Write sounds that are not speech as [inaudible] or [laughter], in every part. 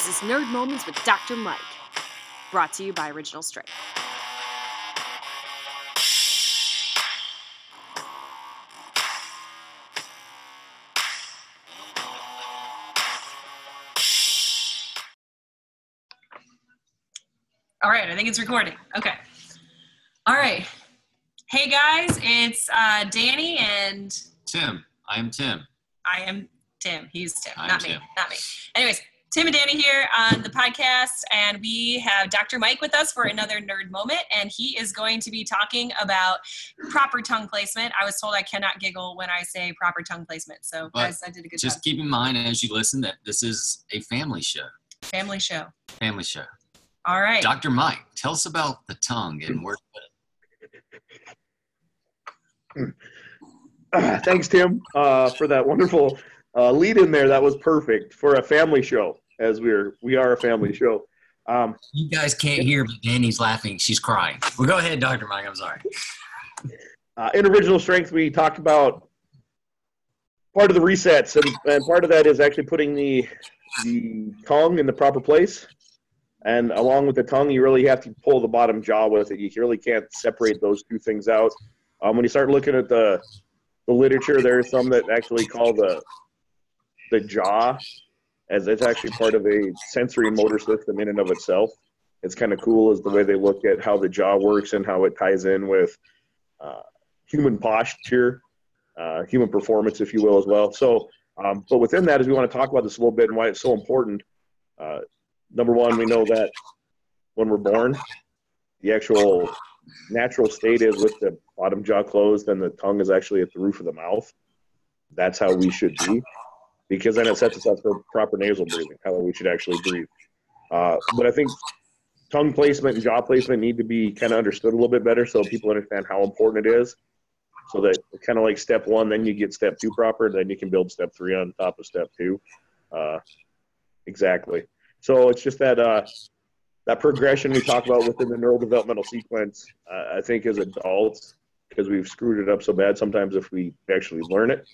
This is Nerd Moments with Dr. Mike, brought to you by Original Strength. All right, I think it's recording. Okay. All right. Hey guys, it's uh, Danny and Tim. I am Tim. I am Tim. He's Tim, I'm not me. Tim. Not me. Anyways, Tim and Danny here on the podcast, and we have Dr. Mike with us for another nerd moment, and he is going to be talking about proper tongue placement. I was told I cannot giggle when I say proper tongue placement, so But guys, I did a good job. Just job. keep in mind as you listen that this is a family show. Family show. Family show. All right. Dr. Mike, tell us about the tongue and where to put it. [laughs] Thanks, Tim, uh, for that wonderful uh, lead in there. That was perfect for a family show, as we're we are a family show. Um, You guys can't hear, but Danny's laughing. She's crying. Well, go ahead, Dr. Mike. I'm sorry. uh, in original strength, we talked about part of the resets, and, and part of that is actually putting the the tongue in the proper place. And along with the tongue, you really have to pull the bottom jaw with it. You really can't separate those two things out. Um, when you start looking at the the literature, there are some that actually call the the jaw as it's actually part of a sensory motor system in and of itself. It's kind of cool as the way they look at how the jaw works and how it ties in with uh, human posture, uh, human performance, if you will, as well. So, um, but within that, is we want to talk about this a little bit and why it's so important. Uh, number one, we know that when we're born, the actual natural state is with the bottom jaw closed and the tongue is actually at the roof of the mouth. That's how we should be, because then it sets us up for proper nasal breathing, how we should actually breathe. Uh, but I think tongue placement and jaw placement need to be kind of understood a little bit better so people understand how important it is. So that kind of like step one, then you get step two proper, then you can build step three on top of step two. Uh, exactly. So it's just that uh, that progression we talk about within the neurodevelopmental sequence. Uh, I think as adults, because we've screwed it up so bad, sometimes if we actually learn it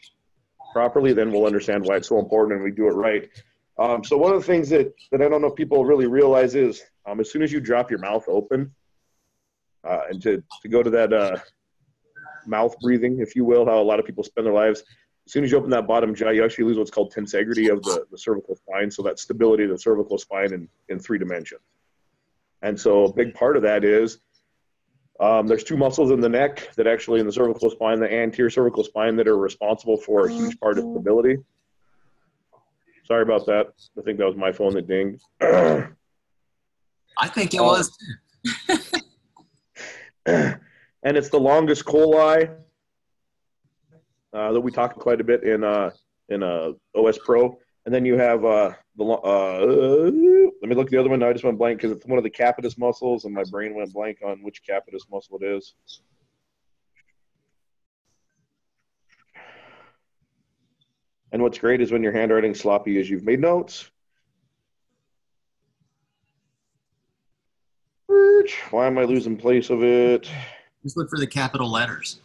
properly, then we'll understand why it's so important and we do it right. Um, so one of the things that, that I don't know if people really realize is um, as soon as you drop your mouth open uh, and to, to go to that uh, mouth breathing, if you will, how a lot of people spend their lives, as soon as you open that bottom jaw, you actually lose what's called tensegrity of the, the cervical spine. So that stability of the cervical spine in, in three dimensions. And so a big part of that is um, there's two muscles in the neck that actually in the cervical spine, the anterior cervical spine, that are responsible for a huge part of stability. Sorry about that. I think that was my phone that dinged. I think it Oh. was. [laughs] and it's the longus colli uh, that we talk quite a bit in uh, in uh, OS Pro. And then you have uh, the lo- uh, let me look at the other one. I just went blank because it's one of the capitis muscles, and my brain went blank on which capitis muscle it is. And what's great is when your handwriting sloppy, is you've made notes. Why am I losing place of it? Just look for the capital letters.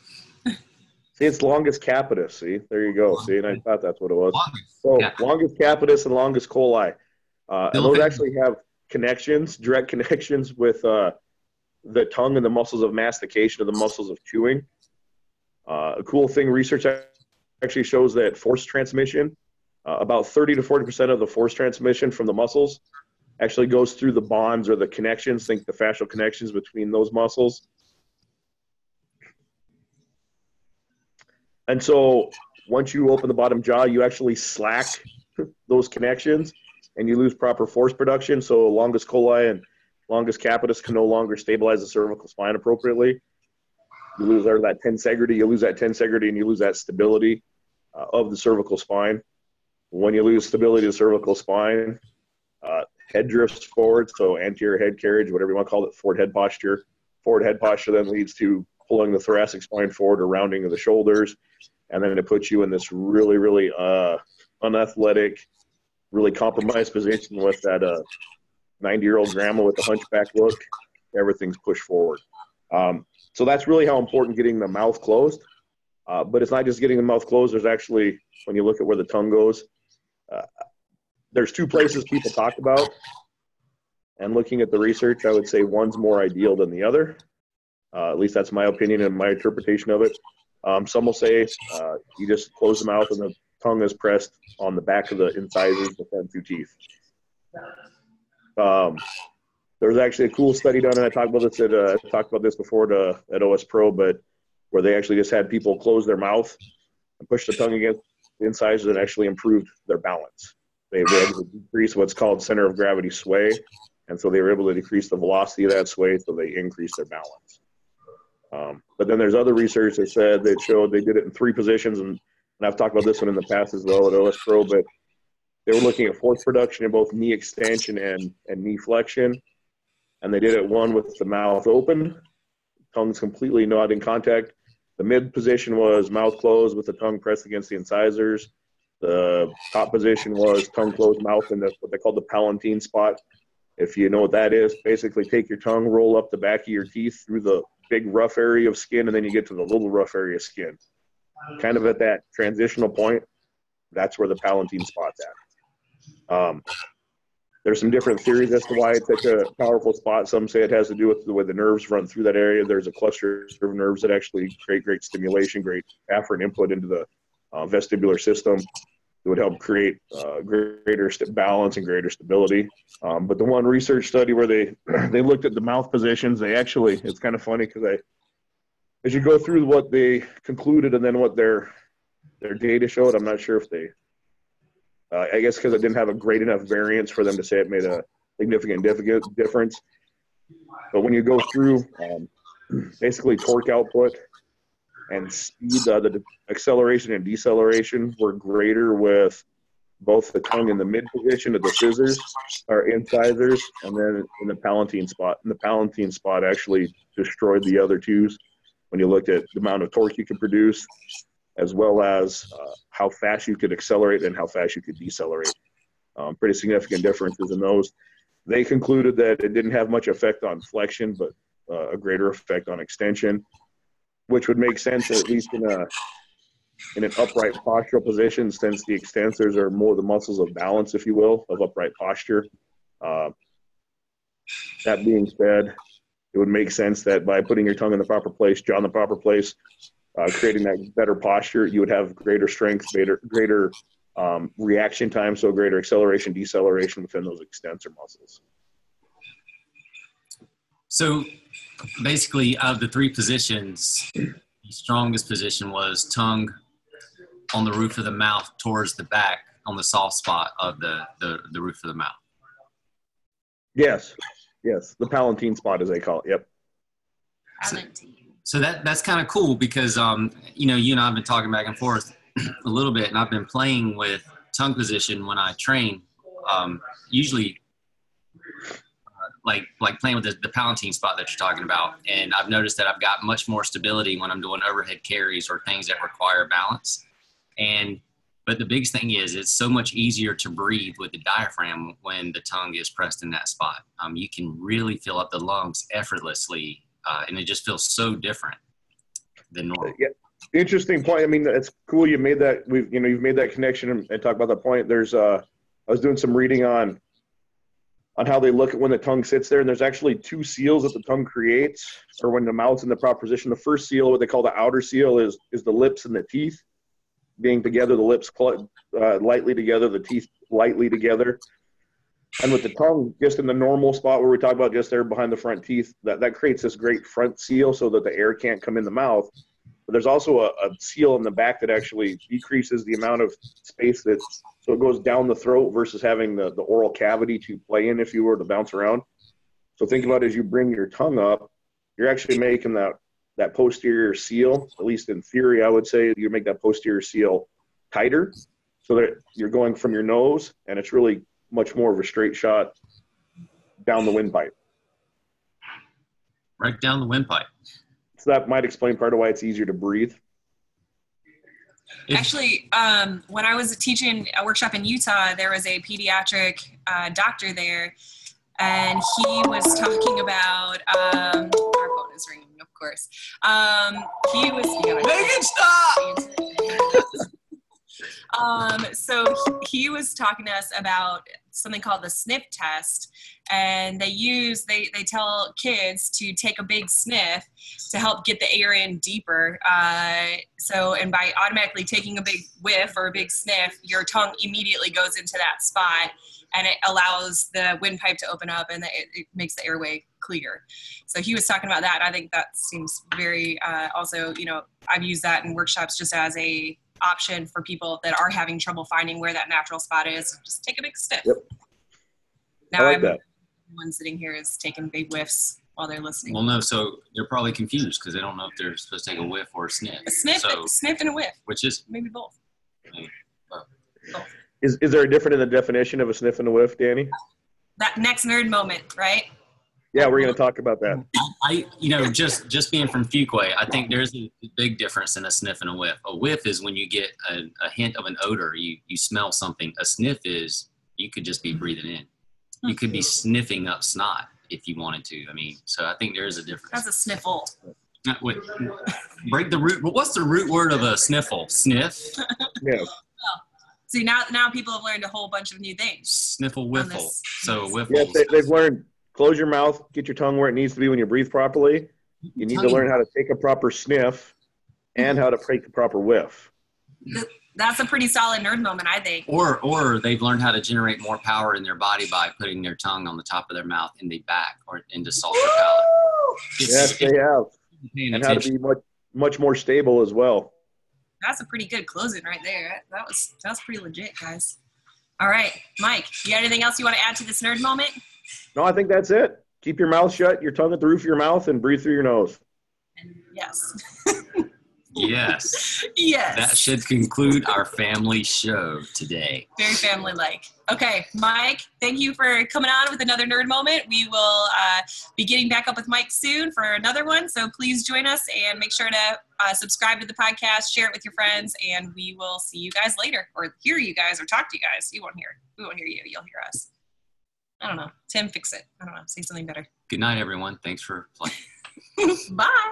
See, it's longus capitis. See, there you go. See, and I thought that's what it was. Longus. So longus capitis and longus colli, uh, and those actually have connections, direct [laughs] connections with uh, the tongue and the muscles of mastication, or the muscles of chewing. Uh, a cool thing, research actually shows that force transmission, uh, about 30 to 40 percent of the force transmission from the muscles, actually goes through the bonds or the connections. Think the fascial connections between those muscles. And so once you open the bottom jaw, you actually slack [laughs] those connections and you lose proper force production. So longus colli and longus capitis can no longer stabilize the cervical spine appropriately. You lose that tensegrity, you lose that tensegrity and you lose that stability uh, of the cervical spine. When you lose stability of the cervical spine, uh, head drifts forward, so anterior head carriage, whatever you want to call it, forward head posture. Forward head posture then leads to pulling the thoracic spine forward or rounding of the shoulders, and then it puts you in this really, really uh, unathletic, really compromised position with that uh, 90 year old grandma with the hunchback look. Everything's pushed forward. Um, so that's really how important getting the mouth closed. Uh, but it's not just getting the mouth closed. There's actually, when you look at where the tongue goes, uh, there's two places people talk about, and looking at the research, I would say one's more ideal than the other. Uh, at least that's my opinion and my interpretation of it. Um, some will say uh, you just close the mouth and the tongue is pressed on the back of the incisors, front two teeth. Um, there was actually a cool study done, and I talked about this at uh, talked about this before to, at OS Pro, but where they actually just had people close their mouth and push the tongue against the incisors and actually improved their balance. They were able to decrease what's called center of gravity sway, and so they were able to decrease the velocity of that sway, so they increased their balance. Um, but then there's other research that said that showed they did it in three positions, and, and I've talked about this one in the past as well at OS Pro, but they were looking at force production in both knee extension and, and knee flexion. And they did it one with the mouth open, tongues completely not in contact. The mid position was mouth closed with the tongue pressed against the incisors. The top position was tongue closed, mouth in the, what they call the palatine spot. If you know what that is, basically take your tongue, roll up the back of your teeth through the big rough area of skin, and then you get to the little rough area of skin. Kind of at that transitional point, that's where the palatine spot's at. Um, there's some different theories as to why it's such a powerful spot. Some say it has to do with the way the nerves run through that area. There's a cluster of nerves that actually create great stimulation, great afferent input into the uh, vestibular system that would help create uh, greater balance and greater stability. Um, but the one research study where they [clears throat] they looked at the mouth positions, they actually it's kind of funny because I as you go through what they concluded and then what their their data showed, I'm not sure if they uh, I guess because it didn't have a great enough variance for them to say it made a significant difference. But when you go through um, basically torque output and speed, uh, the acceleration and deceleration were greater with both the tongue in the mid position of the scissors or incisors and then in the palatine spot. And the palatine spot actually destroyed the other twos when you looked at the amount of torque you could produce as well as uh, how fast you could accelerate and how fast you could decelerate. Um, pretty significant differences in those. They concluded that it didn't have much effect on flexion, but uh, a greater effect on extension, which would make sense at least in a in an upright postural position, since the extensors are more the muscles of balance, if you will, of upright posture. Uh, that being said, it would make sense that by putting your tongue in the proper place, jaw in the proper place, uh, creating that better posture, you would have greater strength, greater, greater um, reaction time, so greater acceleration, deceleration within those extensor muscles. So basically, out of the three positions, the strongest position was tongue on the roof of the mouth towards the back on the soft spot of the, the, the roof of the mouth. Yes, yes, the palatine spot, as they call it. Yep. Palatine so that that's kind of cool because um, you know you and I've been talking back and forth [clears throat] a little bit, and I've been playing with tongue position when I train. Um, usually, uh, like like playing with the, the palatine spot that you're talking about, and I've noticed that I've got much more stability when I'm doing overhead carries or things that require balance. And but the biggest thing is it's so much easier to breathe with the diaphragm when the tongue is pressed in that spot. Um, you can really fill up the lungs effortlessly uh, and it just feels so different than normal. Yeah. Interesting point. I mean, it's cool you made that. We've you know you've made that connection and, and talk about that point. There's uh, I was doing some reading on on how they look at when the tongue sits there, and there's actually two seals that the tongue creates, or when the mouth's in the proper position. The first seal, what they call the outer seal, is is the lips and the teeth being together, the lips uh, lightly together, the teeth lightly together. And with the tongue just in the normal spot where we talk about just there behind the front teeth, that, that creates this great front seal so that the air can't come in the mouth. But there's also a, a seal in the back that actually decreases the amount of space that so it goes down the throat versus having the, the oral cavity to play in if you were to bounce around. So think about as you bring your tongue up, you're actually making that that posterior seal, at least in theory, I would say you make that posterior seal tighter so that you're going from your nose and it's really much more of a straight shot down the windpipe. Right down the windpipe. So that might explain part of why it's easier to breathe. Actually, um, when I was teaching a workshop in Utah, there was a pediatric uh, doctor there, and he was talking about. Um, is ringing, of course. Um, he was. Make it stop! Um, so he, he was talking to us about something called the sniff test, and they use they they tell kids to take a big sniff to help get the air in deeper. Uh, so and by automatically taking a big whiff or a big sniff, your tongue immediately goes into that spot, and it allows the windpipe to open up, and it, it makes the airway clear. So he was talking about that. I think that seems very uh, also you know I've used that in workshops just as a option for people that are having trouble finding where that natural spot is. Just take a big sniff. Yep. Now I like I'm that. one sitting here is taking big whiffs while they're listening. Well, no, so they're probably confused because they don't know if they're supposed to take a whiff or a sniff. a sniff, So, sniff and a whiff, which is maybe both. Is, is there a difference in the definition of a sniff and a whiff, Danny? That next nerd moment, right? Yeah, we're going to talk about that. I, you know, just just being from Fuquay, I think there's a big difference in a sniff and a whiff. A whiff is when you get a, a hint of an odor, you you smell something. A sniff is you could just be breathing in. You could be sniffing up snot if you wanted to. I mean, so I think there is a difference. That's a sniffle. Uh, wait, break the root. What's the root word of a sniffle? Sniff, [laughs] Yeah. See now, now people have learned a whole bunch of new things. sniffle, whiffle. this- So Yes, whiffle. they, they've learned close your mouth, get your tongue where it needs to be when you breathe properly. You need to learn how to take a proper sniff and how to take the proper whiff. That's a pretty solid nerd moment, I think. Or, or they've learned how to generate more power in their body by putting their tongue on the top of their mouth in the back or into sulfur palate. It's- Yes, they have. paying And how to be much, much more stable as well. That's a pretty good closing right there. That was that was pretty legit, guys. All right, Mike, you got anything else you want to add to this nerd moment? No, I think that's it. Keep your mouth shut, your tongue at the roof of your mouth, and breathe through your nose. And yes, [laughs] Yes, [laughs] yes. that should conclude our family show today. very family like. Okay, Mike, thank you for coming on with another nerd moment. We will uh, be getting back up with Mike soon for another one. So please join us and make sure to uh, subscribe to the podcast, share it with your friends, and we will see you guys later or hear you guys or talk to you guys. You won't hear. We won't hear you. You'll hear us. I don't know. Tim, fix it. I don't know. Say something better. Good night, everyone. Thanks for playing. [laughs] Bye.